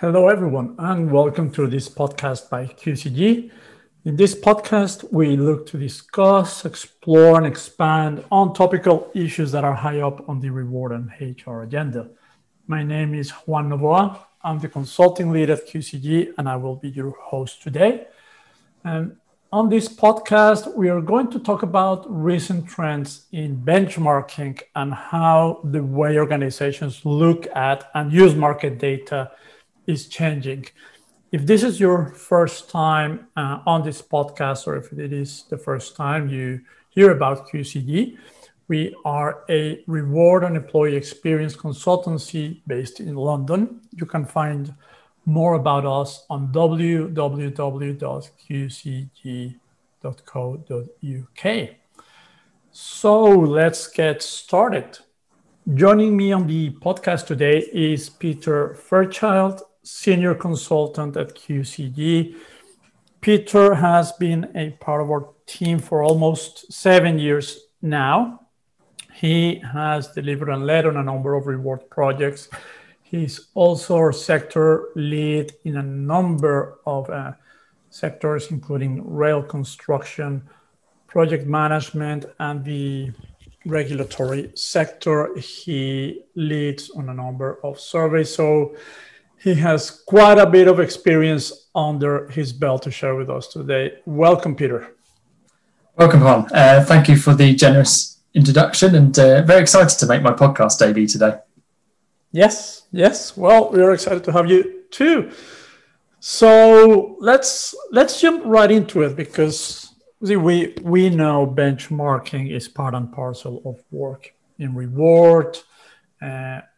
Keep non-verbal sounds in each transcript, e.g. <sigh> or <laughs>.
Hello, everyone, and welcome to this podcast by QCG. In this podcast, we look to discuss, explore, and expand on topical issues that are high up on the reward and HR agenda. My name is Juan Novoa. I'm the consulting lead at QCG, and I will be your host today. And on this podcast, we are going to talk about recent trends in benchmarking and how the way organizations look at and use market data is changing. If this is your first time uh, on this podcast, or if it is the first time you hear about QCG, we are a reward and employee experience consultancy based in London. You can find more about us on www.qcg.co.uk. So let's get started. Joining me on the podcast today is Peter Fairchild, senior consultant at QCG. Peter has been a part of our team for almost seven years now. He has delivered and led on a number of reward projects. He's also our sector lead in a number of uh, sectors, including rail construction, project management, and the regulatory sector. He leads on a number of surveys. So he has quite a bit of experience under his belt to share with us today. Welcome, Peter. Welcome, Juan. Uh, thank you for the generous introduction and uh, very excited to make my podcast debut today. Yes, yes. Well, we are excited to have you too. So let's let's jump right into it because see, we we know benchmarking is part and parcel of work in reward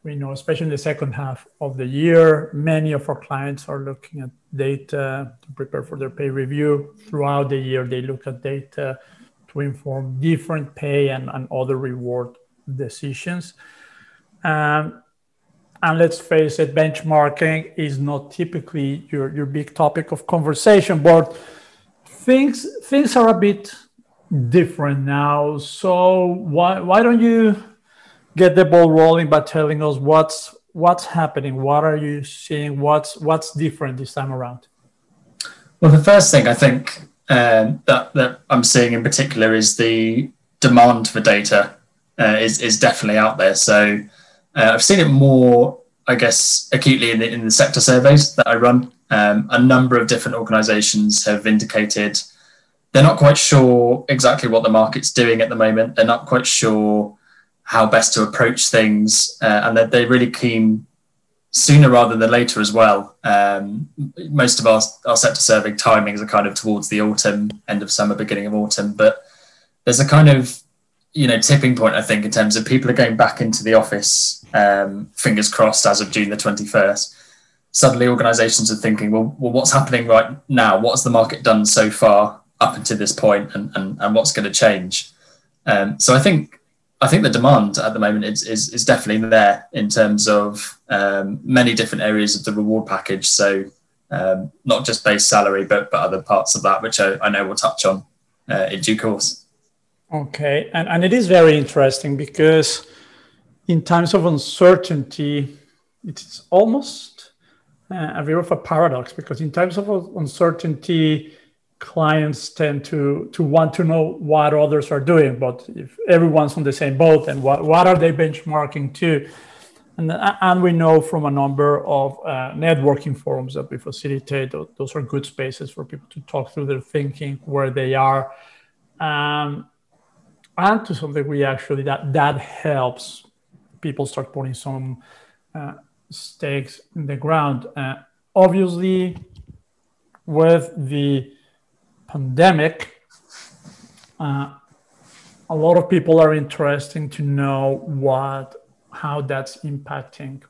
we know, especially in the second half of the year, many of our clients are looking at data to prepare for their pay review. Throughout the year, they look at data to inform different pay and, other reward decisions. Um, and let's face it, benchmarking is not typically your, your big topic of conversation, but things things are a bit different now. So why why don't you get the ball rolling by telling us what's what's happening what are you seeing what's what's different this time around? Well the first thing i think um, that, that i'm seeing in particular is the demand for data uh, is, is definitely out there. So uh, i've seen it more i guess acutely in the, in the sector surveys that i run. Um, a number of different organizations have indicated they're not quite sure exactly what the market's doing at the moment. They're not quite sure how best to approach things, uh, and that they're really keen sooner rather than later as well. Um, most of our, our sector survey timings are kind of towards the autumn, end of summer, beginning of autumn, but there's a kind of you know tipping point I think in terms of people are going back into the office. Um, fingers crossed as of June the 21st. Suddenly, organisations are thinking, well, well, what's happening right now? What's the market done so far up until this point, and and, and what's going to change? Um, so I think I think the demand at the moment is, is, is definitely there in terms of um, many different areas of the reward package. So um, not just base salary, but but other parts of that, which I, I know we'll touch on uh, in due course. Okay, and and it is very interesting because in times of uncertainty, it's almost uh, a bit of a paradox because in times of uncertainty clients tend to to want to know what others are doing but if everyone's on the same boat and what, what are they benchmarking to? And, and we know from a number of uh, networking forums that we facilitate those are good spaces for people to talk through their thinking where they are. Um, and to some degree actually that that helps people start putting some uh, stakes in the ground. Uh, obviously with the pandemic, uh, a lot of people are interested to know what how that's impacting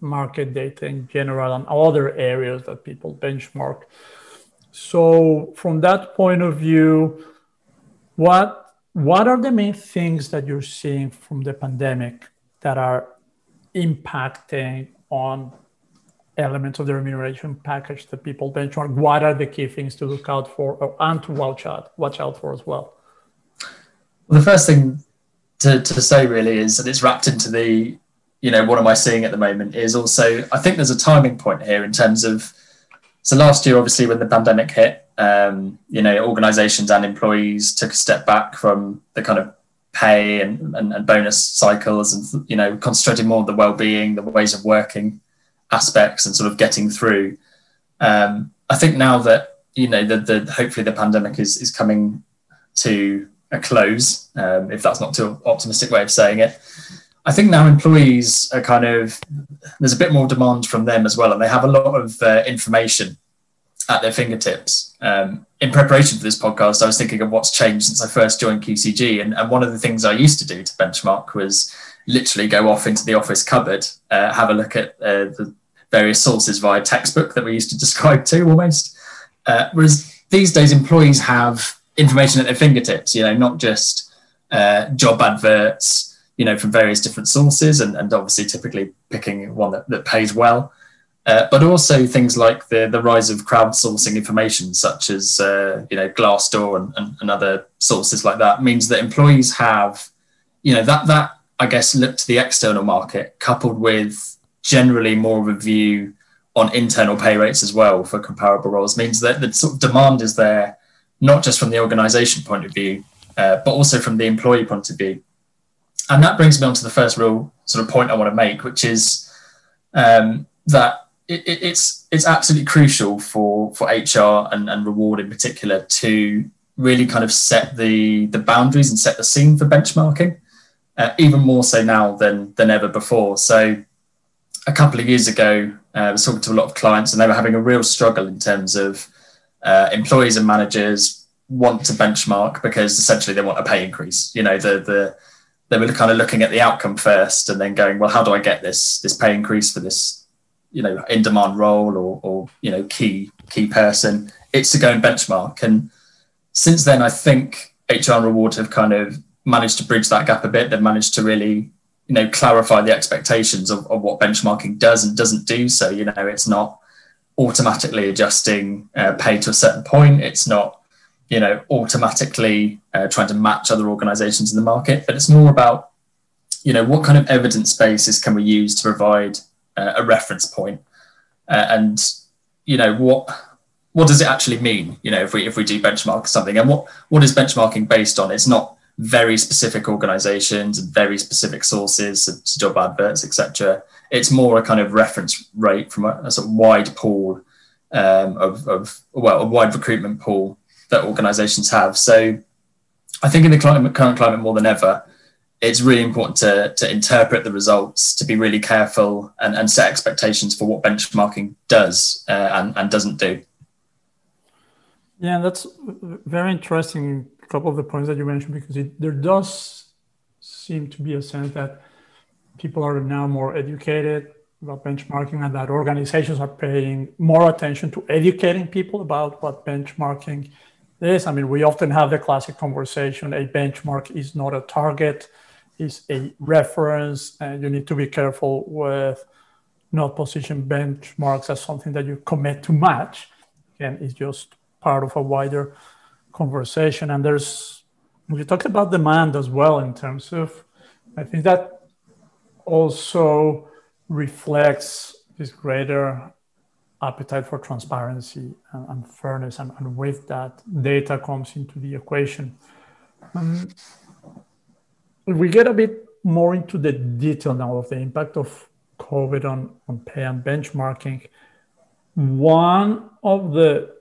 market data in general and other areas that people benchmark. So from that point of view, what what are the main things that you're seeing from the pandemic that are impacting on elements of the remuneration package that people benchmark? What are the key things to look out for or, and to watch out watch out for as well? Well, the first thing to, to say really is that it's wrapped into the you know, what am I seeing at the moment is also, I think there's a timing point here in terms of, so last year, obviously, when the pandemic hit, um, you know, organizations and employees took a step back from the kind of pay and, and, and bonus cycles and, you know, concentrated more on the well-being, the ways of working aspects and sort of getting through. Um, I think now that, you know, the, the hopefully the pandemic is, is coming to a close, um, if that's not too optimistic way of saying it, I think now employees are kind of there's a bit more demand from them as well, and they have a lot of uh, information at their fingertips. Um, in preparation for this podcast, I was thinking of what's changed since I first joined QCG, and, and one of the things I used to do to benchmark was literally go off into the office cupboard, uh, have a look at uh, the various sources via textbook that we used to <laughs> describe to almost. Uh, whereas these days, employees have information at their fingertips. You know, not just uh, job adverts you know, from various different sources and, and obviously typically picking one that, that pays well. Uh, but also things like the, the rise of crowdsourcing information, such as uh, you know Glassdoor and, and, and, other sources like that, means that employees have, you know, that that I guess look to the external market, coupled with generally more of a view on internal pay rates as well for comparable roles, means that the sort of demand is there, not just from the organisation point of view, uh, but also from the employee point of view and that brings me on to the first real sort of point I want to make, which is um, that it, it, it's it's absolutely crucial for for HR and, and reward in particular to really kind of set the the boundaries and set the scene for benchmarking, uh, even more so now than than ever before. So a couple of years ago, uh, I was talking to a lot of clients, and they were having a real struggle in terms of uh, employees and managers want to benchmark because essentially they want a pay increase. You know, the the they were kind of looking at the outcome first and then going, well, how do I get this this pay increase for this, you know, in demand role or, or you know key key person? It's to go and benchmark. And since then, I think HR and Reward have kind of managed to bridge that gap a bit. They've managed to really, you know, clarify the expectations of, of what benchmarking does and doesn't do. So you know, it's not automatically adjusting uh, pay to a certain point. It's not you know, automatically uh, trying to match other organizations in the market, but it's more about, you know, what kind of evidence basis can we use to provide uh, a reference point? Uh, and, you know, what what does it actually mean, you know, if we if we do benchmark something and what what is benchmarking based on? It's not very specific organizations and very specific sources, job adverts, etc. It's more a kind of reference rate from a, a sort of wide pool um, of, of, well, a wide recruitment pool that organizations have. So I think in the climate, current climate more than ever, it's really important to, to interpret the results, to be really careful and, and set expectations for what benchmarking does uh, and, and doesn't do. Yeah, that's very interesting. Couple of the points that you mentioned, because it, there does seem to be a sense that people are now more educated about benchmarking and that organizations are paying more attention to educating people about what benchmarking is. I mean, we often have the classic conversation a benchmark is not a target, is a reference, and you need to be careful with not position benchmarks as something that you commit to match. Again, it's just part of a wider conversation. And there's, we talked about demand as well in terms of, I think that also reflects this greater appetite for transparency and, and fairness, and, and, with that, data comes into the equation. Um, we get a bit more into the detail now of the impact of COVID on, on pay and benchmarking, one of the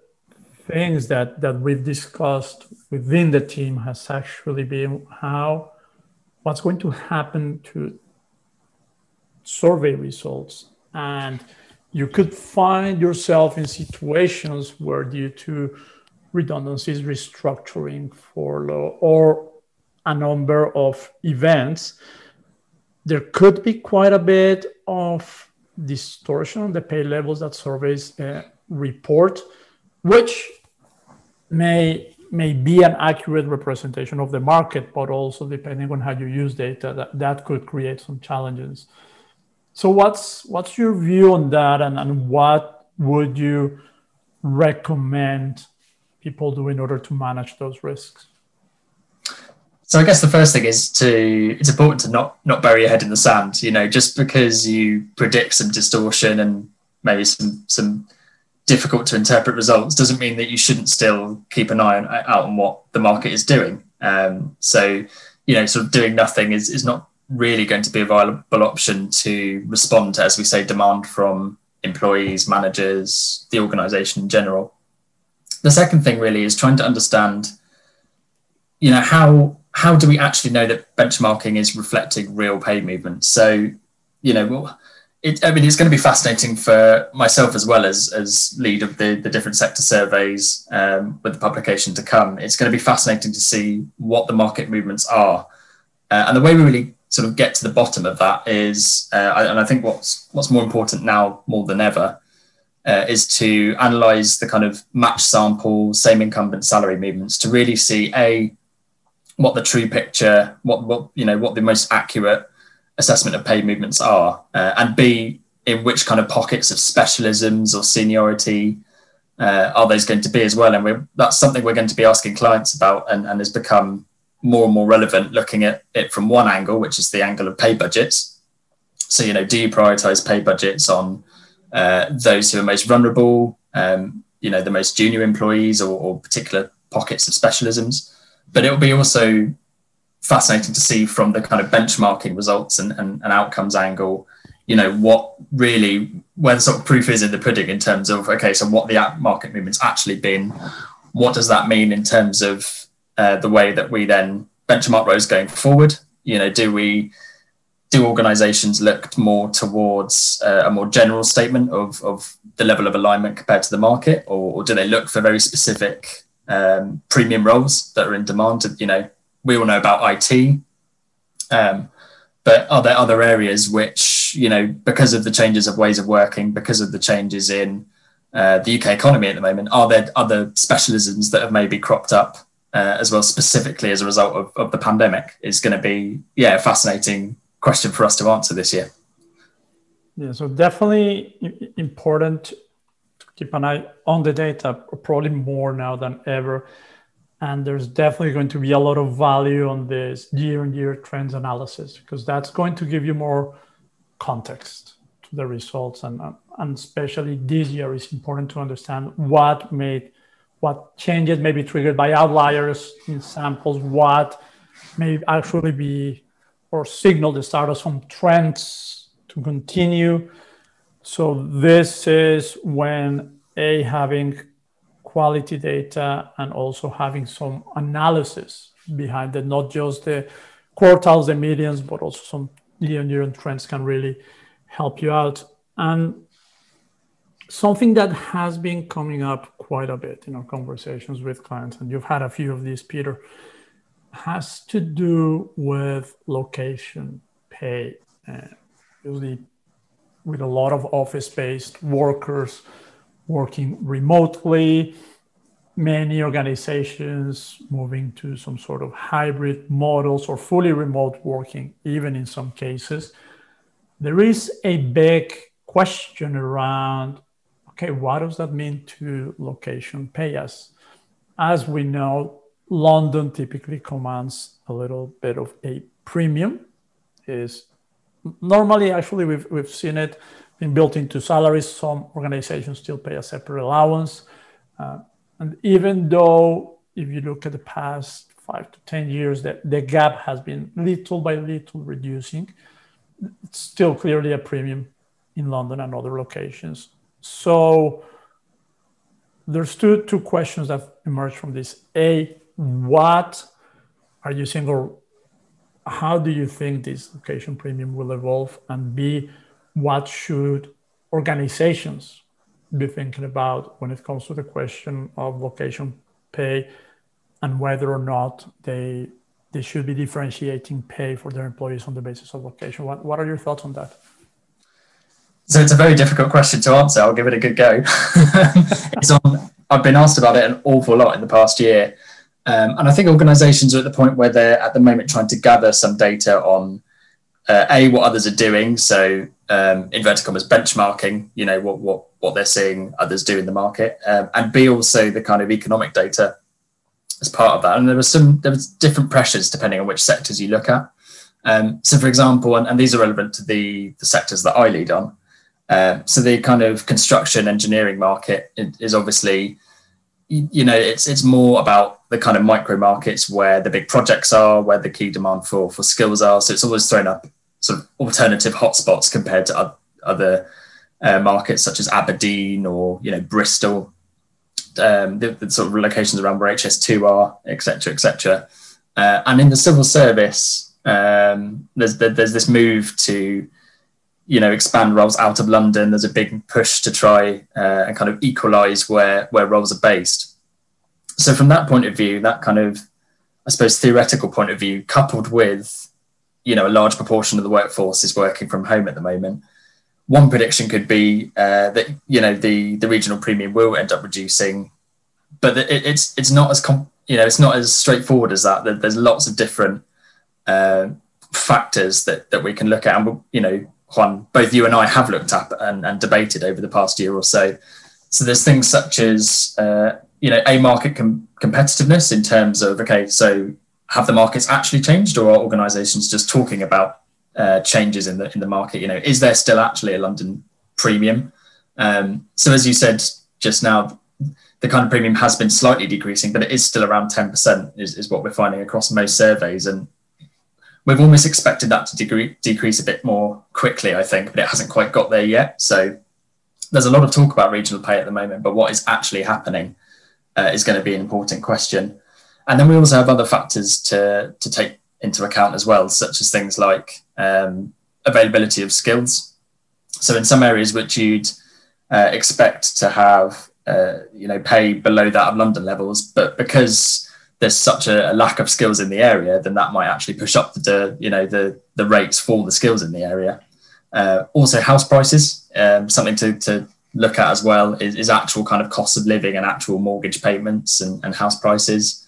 things that, that we've discussed within the team has actually been how what's going to happen to survey results. And you could find yourself in situations where due to redundancies, restructuring, furlough, or a number of events, there could be quite a bit of distortion on the pay levels that surveys uh, report, which may may be an accurate representation of the market, but also depending on how you use data, that, that could create some challenges. So what's what's your view on that, and, and what would you recommend people do in order to manage those risks? So I guess the first thing is to it's important to not not bury your head in the sand. You know, just because you predict some distortion and maybe some some difficult to interpret results doesn't mean that you shouldn't still keep an eye on, out on what the market is doing. Um, so you know, sort of doing nothing is is not really going to be a viable option to respond to, as we say, demand from employees, managers, the organization in general. The second thing really is trying to understand, you know, how how do we actually know that benchmarking is reflecting real pay movements? So, you know, it, I mean, it's going to be fascinating for myself as well as as lead of the the different sector surveys um, with the publication to come. It's going to be fascinating to see what the market movements are, uh, and the way we really sort of get to the bottom of that is, uh, and I think what's what's more important now more than ever uh, is to analyze the kind of match sample, same incumbent salary movements to really see a what the true picture, what what you know, what the most accurate assessment of pay movements are, uh, and b in which kind of pockets of specialisms or seniority uh, are those going to be as well, and that's something we're going to be asking clients about, and, and has become more and more relevant looking at it from one angle, which is the angle of pay budgets. So, you know, do you prioritize pay budgets on uh, those who are most vulnerable, um, you know, the most junior employees or, or particular pockets of specialisms? But it will be also fascinating to see from the kind of benchmarking results and, and, and outcomes angle, you know, what really, where the sort of proof is in the pudding in terms of, okay, so what the market movement's actually been, what does that mean in terms of uh, the way that we then benchmark those going forward. You know, do we do organizations look more towards uh, a more general statement of, of the level of alignment compared to the market, or, or do they look for very specific um, premium roles that are in demand? You know, we all know about IT, um, but are there other areas which, you know, because of the changes of ways of working, because of the changes in uh, the UK economy at the moment, are there other specialisms that have maybe cropped up uh, as well, specifically as a result of, of the pandemic, is going to be yeah a fascinating question for us to answer this year. Yeah, so definitely important to keep an eye on the data, probably more now than ever. And there's definitely going to be a lot of value on this year on year trends analysis because that's going to give you more context to the results. And, um, and especially this year is important to understand what made what changes may be triggered by outliers in samples, what may actually be or signal the start of some trends to continue. So this is when a having quality data and also having some analysis behind it, not just the quartiles, the medians, but also some year-on-year trends can really help you out. And something that has been coming up quite a bit in our conversations with clients, and you've had a few of these, Peter, has to do with location pay. Uh, usually, with a lot of office based workers working remotely, many organizations moving to some sort of hybrid models or fully remote working, even in some cases. There is a big question around okay, what does that mean to location pay us? As we know, London typically commands a little bit of a premium. Is normally actually we've we've seen it being built into salaries. Some organizations still pay a separate allowance, uh, and even though if you look at the past five to ten years, that the gap has been little by little reducing. It's still clearly a premium in London and other locations. So there's two two questions that emerge from this. A, what are you seeing or how do you think this location premium will evolve? And B, what should organizations be thinking about when it comes to the question of location pay and whether or not they they should be differentiating pay for their employees on the basis of location. What, what are your thoughts on that? So it's a very difficult question to answer. I'll give it a good go. <laughs> it's on, I've been asked about it an awful lot in the past year. Um, and I think organizations are at the point where they're at the moment trying to gather some data on uh, A, what others are doing. So, um, inverted commas, benchmarking, you know, what, what, what they're seeing others do in the market. Um, and B, also the kind of economic data as part of that. And there was some there was different pressures depending on which sectors you look at. Um, so, for example, and, and, these are relevant to the the sectors that I lead on. Uh, so, the kind of construction engineering market is obviously, you know, it's it's more about the kind of micro markets where the big projects are, where the key demand for for skills are. So, it's always thrown up sort of alternative hotspots compared to other uh, markets such as Aberdeen or you know Bristol, um, the, the, sort of locations around where HS2 are, etc., etc. Uh, and in the civil service, um, there's there's this move to you know expand roles out of London. There's a big push to try uh, and kind of equalise where where roles are based. So from that point of view, that kind of I suppose theoretical point of view, coupled with you know a large proportion of the workforce is working from home at the moment one prediction could be uh, that you know the the regional premium will end up reducing, but it, it's it's not as com- you know it's not as straightforward as that. There's lots of different uh, factors that that we can look at, and you know, Juan, both you and I have looked at and, and debated over the past year or so. So there's things such as uh, you know a market com- competitiveness in terms of okay, so have the markets actually changed, or are organisations just talking about uh, changes in the in the market. You know, is there still actually a London premium? Um, so as you said just now, the kind of premium has been slightly decreasing, but it is still around ten percent. Is, is what we're finding across most surveys, and we've almost expected that to decre- decrease a bit more quickly, I think, but it hasn't quite got there yet. So there's a lot of talk about regional pay at the moment, but what is actually happening uh, is going to be an important question. And then we also have other factors to to take into account as well, such as things like um, availability of skills. So in some areas which you'd uh, expect to have, uh, you know, pay below that of London levels, but because there's such a, a, lack of skills in the area, then that might actually push up the, you know, the the rates for the skills in the area. Uh, also, house prices, um, something to, to look at as well is, is, actual kind of cost of living and actual mortgage payments and, and house prices.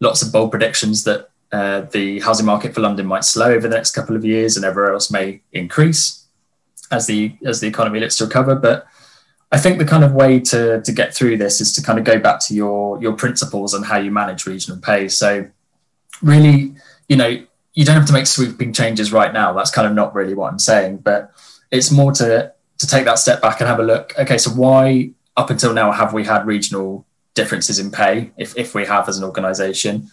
Lots of bold predictions that uh, the housing market for London might slow over the next couple of years, and everywhere else may increase as the as the economy looks to recover. But I think the kind of way to to get through this is to kind of go back to your your principles and how you manage regional pay. So really, you know, you don't have to make sweeping changes right now. That's kind of not really what I'm saying, but it's more to to take that step back and have a look. Okay, so why up until now have we had regional differences in pay if if we have as an organisation?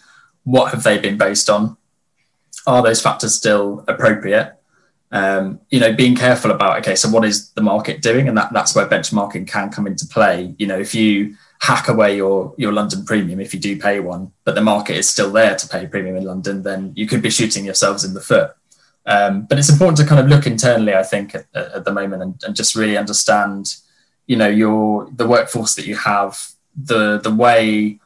what have they been based on? Are those factors still appropriate? Um, you know, being careful about okay, so what is the market doing, and that, that's where benchmarking can come into play. You know, if you hack away your your London premium, if you do pay one, but the market is still there to pay premium in London, then you could be shooting yourselves in the foot. Um, but it's important to kind of look internally, I think, at, at the moment, and, and, just really understand, you know, your the workforce that you have, the the way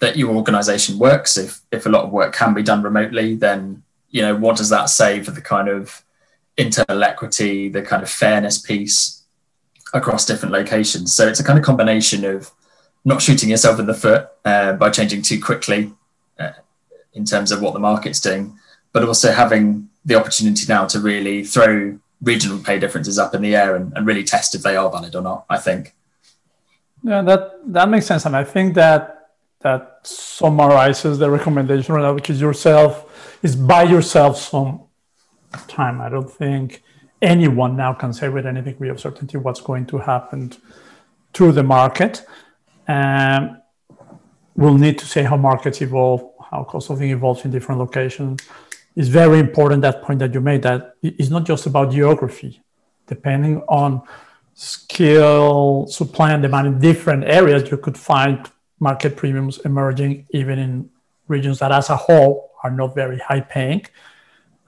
that your organization works if if a lot of work can be done remotely then you know what does that say for the kind of internal equity the kind of fairness piece across different locations. So it's a kind of combination of not shooting yourself in the foot uh, by changing too quickly uh, in terms of what the market's doing but also having the opportunity now to really throw regional pay differences up in the air and, and really test if they are valid or not i think. Yeah that that makes sense. And i think that that summarizes the recommendation which is yourself, is buy yourself some time. I don't think anyone now can say with any degree of certainty what's going to happen to the market. Um, we'll need to see how markets evolve, how cost of living evolves in different locations. It's very important that point that you made that it's not just about geography. Depending on skill, supply and demand in different areas, you could find market premiums emerging even in regions that as a whole are not very high paying.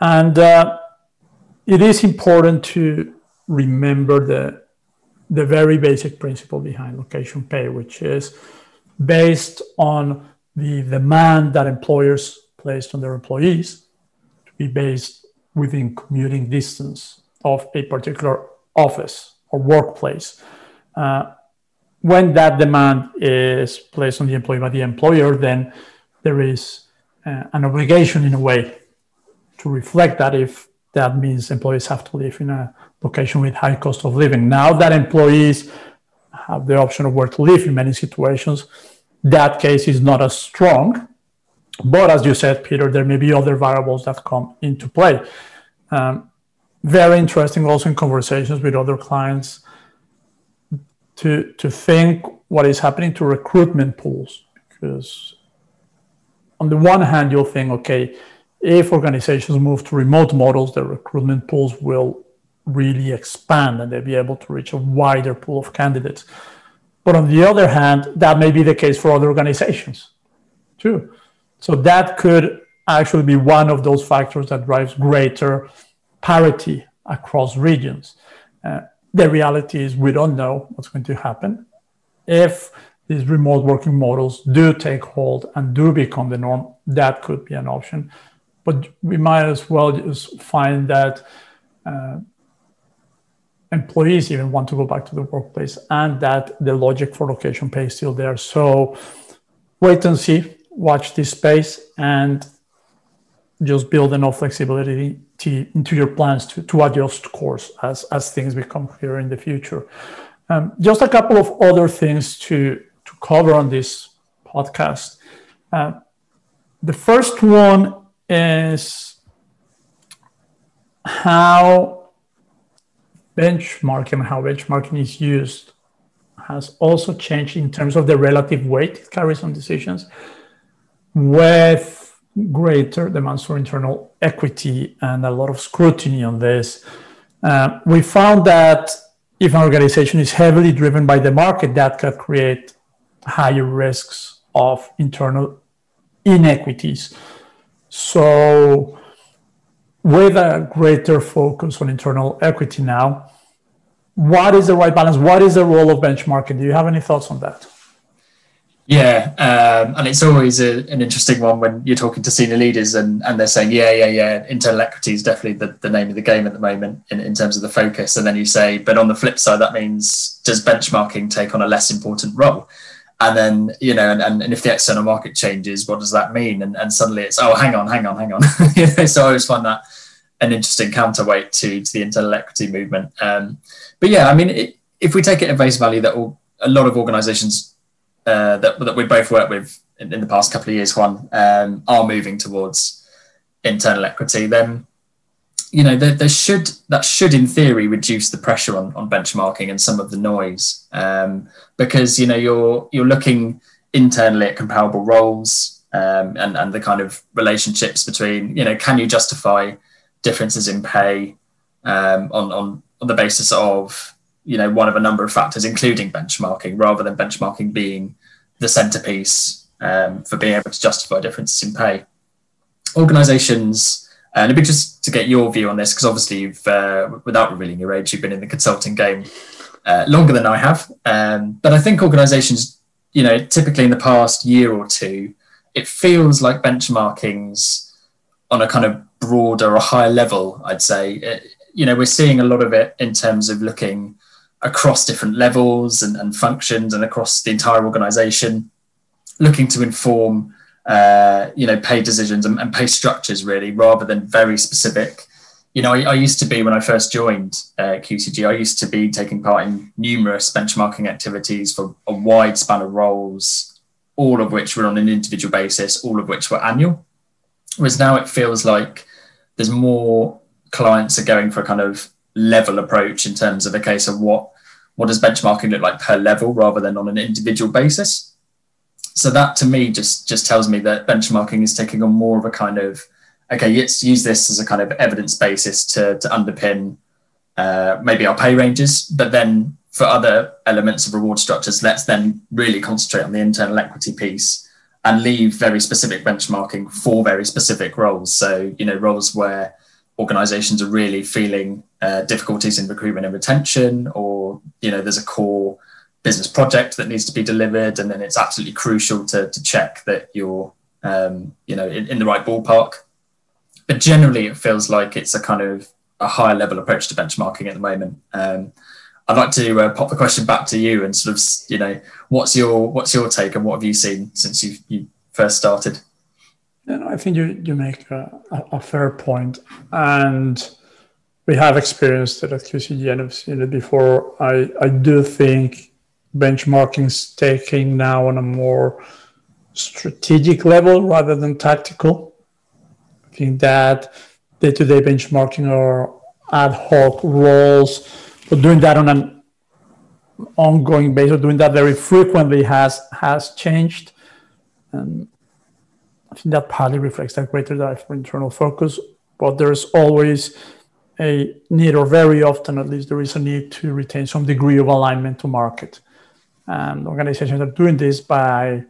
And uh, it is important to remember the, the very basic principle behind location pay, which is based on the demand that employers place on their employees to be based within commuting distance of a particular office or workplace. Uh, when that demand is placed on the employee by the employer, then there is uh, an obligation in a way to reflect that if that means employees have to live in a location with high cost of living. Now that employees have the option of where to live in many situations, that case is not as strong. But as you said, Peter, there may be other variables that come into play. Um, very interesting also in conversations with other clients to, to think what is happening to recruitment pools. Because on the one hand, you'll think, okay, if organizations move to remote models, their recruitment pools will really expand and they'll be able to reach a wider pool of candidates. But on the other hand, that may be the case for other organizations too. So that could actually be one of those factors that drives greater parity across regions. Uh, the reality is we don't know what's going to happen. If these remote working models do take hold and do become the norm, that could be an option. But we might as well just find that uh, employees even want to go back to the workplace and that the logic for location pay is still there. So wait and see, watch this space and just build enough flexibility to, into your plans to, to adjust course as, as things become clearer in the future. Um, just a couple of other things to, to cover on this podcast. Uh, the first one is how benchmarking, how benchmarking is used, has also changed in terms of the relative weight it carries on decisions with greater demands for internal equity and a lot of scrutiny on this. Uh, we found that if an organization is heavily driven by the market, that can create higher risks of internal inequities. So, with a greater focus on internal equity now, what is the right balance? What is the role of benchmarking? Do you have any thoughts on that? Yeah, um, and it's always a, an interesting one when you're talking to senior leaders and, and they're saying, yeah, yeah, yeah, internal equity is definitely the, the name of the game at the moment in, in terms of the focus. And then you say, but on the flip side, that means does benchmarking take on a less important role? And then, you know, and, and, and if the external market changes, what does that mean? And, and suddenly it's, oh, hang on, hang on, hang on. <laughs> so I always find that an interesting counterweight to, to the internal equity movement. Um, but yeah, I mean, it, if we take it at face value that all, a lot of organizations uh, that, that we both worked with in, in, the past couple of years, Juan, um, are moving towards internal equity, then you know there, there, should that should in theory reduce the pressure on, on benchmarking and some of the noise um, because you know you're you're looking internally at comparable roles um, and and the kind of relationships between you know can you justify differences in pay um, on on on the basis of you know one of a number of factors, including benchmarking, rather than benchmarking being the centerpiece um, for being able to justify differences in pay. Organizations, and it'd be just to get your view on this, because obviously you've, uh, without revealing your age, you've been in the consulting game uh, longer than I have. Um, but I think organizations, you know, typically in the past year or two, it feels like benchmarking's on a kind of broader or higher level, I'd say. It, uh, you know, we're seeing a lot of it in terms of looking across different levels and, and functions and across the entire organization, looking to inform uh, you know pay decisions and, and, pay structures really rather than very specific. You know, I, I used to be when I first joined uh, QCG, I used to be taking part in numerous benchmarking activities for a wide span of roles, all of which were on an individual basis, all of which were annual. Whereas now it feels like there's more clients are going for a kind of level approach in terms of a case of what what does benchmarking look like per level rather than on an individual basis so that to me just just tells me that benchmarking is taking on more of a kind of okay let's use this as a kind of evidence basis to, to underpin uh, maybe our pay ranges. But then for other elements of reward structures let's then really concentrate on the internal equity piece and leave very specific benchmarking for very specific roles. So you know roles where organizations are really feeling uh, difficulties in recruitment and retention or you know there's a core business project that needs to be delivered and then it's absolutely crucial to, to check that you're um, you know in, in, the right ballpark but generally it feels like it's a kind of a higher level approach to benchmarking at the moment um, i'd like to uh, pop the question back to you and sort of you know what's your what's your take and what have you seen since you you first started I think you, you make a, a, fair. And we have experienced it at QCG and have seen it before. I, I do think benchmarking is taking now on a more strategic level rather than tactical. I think that day-to-day benchmarking or ad hoc roles, but doing that on an ongoing basis, doing that very frequently has has changed. And I think that partly reflects that greater drive for internal focus, but there's always a need, or very often at least, there is a need to retain some degree of alignment to market. And organizations are doing this by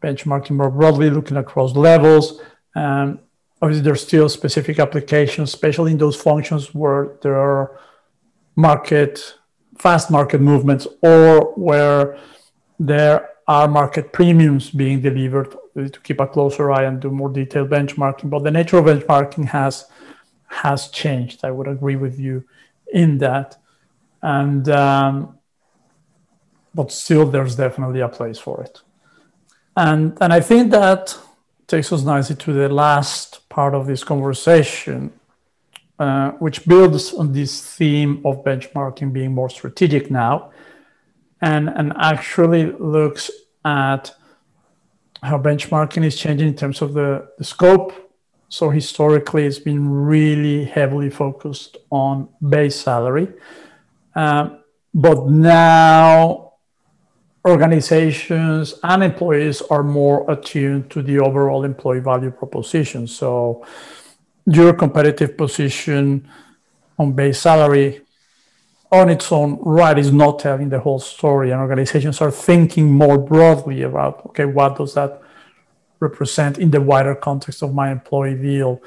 benchmarking more broadly, looking across levels. Um, obviously, there's still specific applications, especially in those functions where there are market, fast market movements, or where there are market premiums being delivered to keep a closer eye and do more detailed benchmarking. But the nature of benchmarking has has changed. I would agree with you in that, and um, but still, there's definitely a place for it. And and I think that takes us nicely to the last part of this conversation, uh, which builds on this theme of benchmarking being more strategic now, and and actually looks at how benchmarking is changing in terms of the, the scope. So historically, it's been really heavily focused on base salary. Um, but now organizations and employees are more attuned to the overall employee value proposition. So your competitive position on base salary on its own right is not telling the whole story and organizations are thinking more broadly about okay what does that represent in the wider context of my employee deal?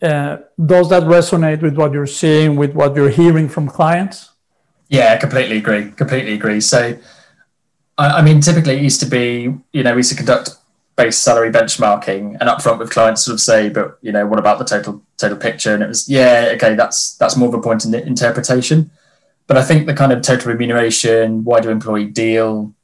Uh, does that resonate with what you're seeing with what you're hearing from clients? Yeah completely agree completely agree. So I, I mean typically it used to be you know we used to conduct base salary benchmarking and upfront with clients sort of say but you know what about the total total picture? And it was yeah okay that's that's more of a point in the interpretation. But I think the kind of total remuneration, wider employee deal,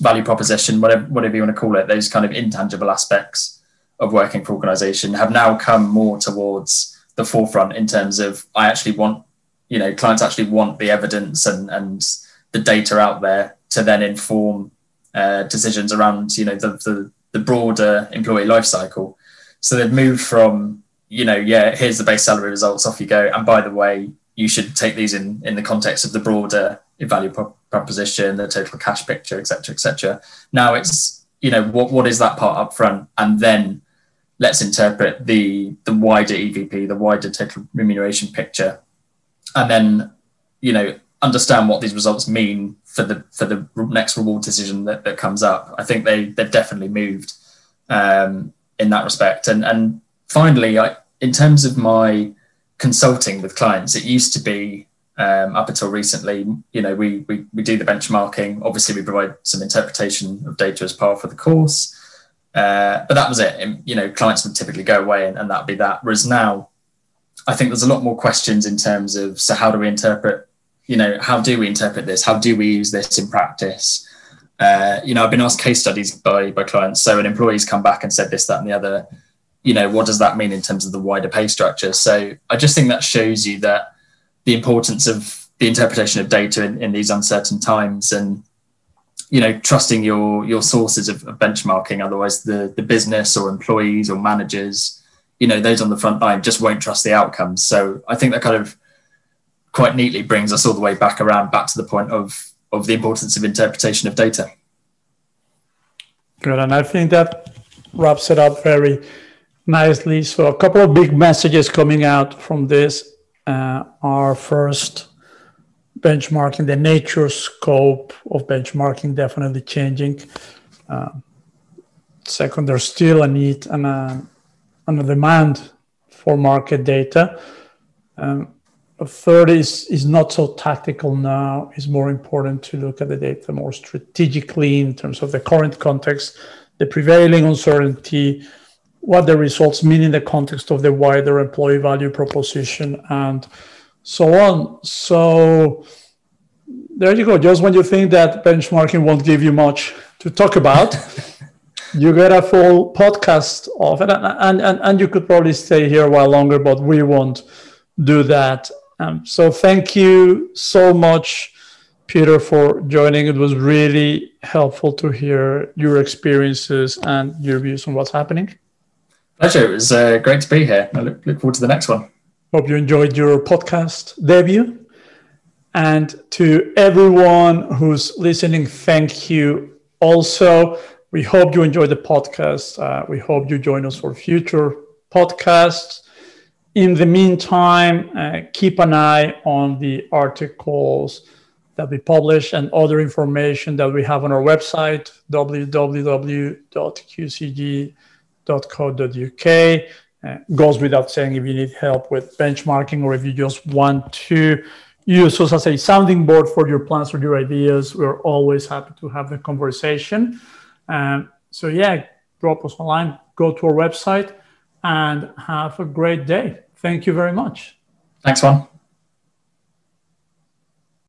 value proposition, whatever whatever you want to call it, those kind of intangible aspects of working for organization have now come more towards the forefront in terms of I actually want, you know, clients actually want the evidence and and the data out there to then inform uh, decisions around, you know, the, the the broader employee life cycle. So they've moved from, you know, yeah, here's the base salary results, off you go. And by the way, you should take these in in the context of the broader value proposition, the total cash picture, etc., etc. Now it's you know what what is that part up front, and then let's interpret the the wider EVP, the wider total remuneration picture, and then you know understand what these results mean for the for the next reward decision that, that comes up. I think they they've definitely moved um, in that respect. And and finally, I, in terms of my consulting with clients. It used to be um, up until recently, you know, we, we we do the benchmarking. Obviously, we provide some interpretation of data as part of the course, uh, but that was it. And, you know, clients would typically go away, and, and that'd be that. Whereas now, I think there's a lot more questions in terms of so how do we interpret? You know, how do we interpret this? How do we use this in practice? Uh, you know, I've been asked case studies by by clients. So, an employee's come back and said this, that, and the other you know, what does that mean in terms of the wider pay structure? So I just think that shows you that the importance of the interpretation of data in, in these uncertain times and you know trusting your your sources of, of, benchmarking otherwise the the business or employees or managers you know those on the front line just won't trust the outcomes so i think that kind of quite neatly brings us all the way back around back to the point of of the importance of interpretation of data good and i think that wraps it up very nicely. So, a couple of big messages coming out from this uh, are first, benchmarking, the nature scope of benchmarking definitely changing. Uh, second, there's still a need and a, and a demand for market data. Um, a third is, is not so tactical now. It's more important to look at the data more strategically in terms of the current context, the prevailing uncertainty, what the results mean in the context of the wider employee value proposition and so on. So there you go. Just when you think that benchmarking won't give you much to talk about, <laughs> you get a full podcast of it. And, and, and you could probably stay here a while longer, but we won't do that. Um, so thank you so much, Peter, for joining. It was really helpful to hear your experiences and your views on what's happening. Pleasure. It was uh, great to be here. I look, look forward to the next one. Hope you enjoyed your podcast debut. And to everyone who's listening, thank you also. We hope you enjoyed the podcast. Uh, we hope you join us for future podcasts. In the meantime, uh, keep an eye on the articles that we publish and other information that we have on our website, www.qcg.co.uk. Uh, goes without saying if you need help with benchmarking or if you just want to use us as a sounding board for your plans or your ideas, we're always happy to have the conversation. Um, so, yeah, drop us a line, go to our website, and have a great day. Thank you very much. Thanks, Juan.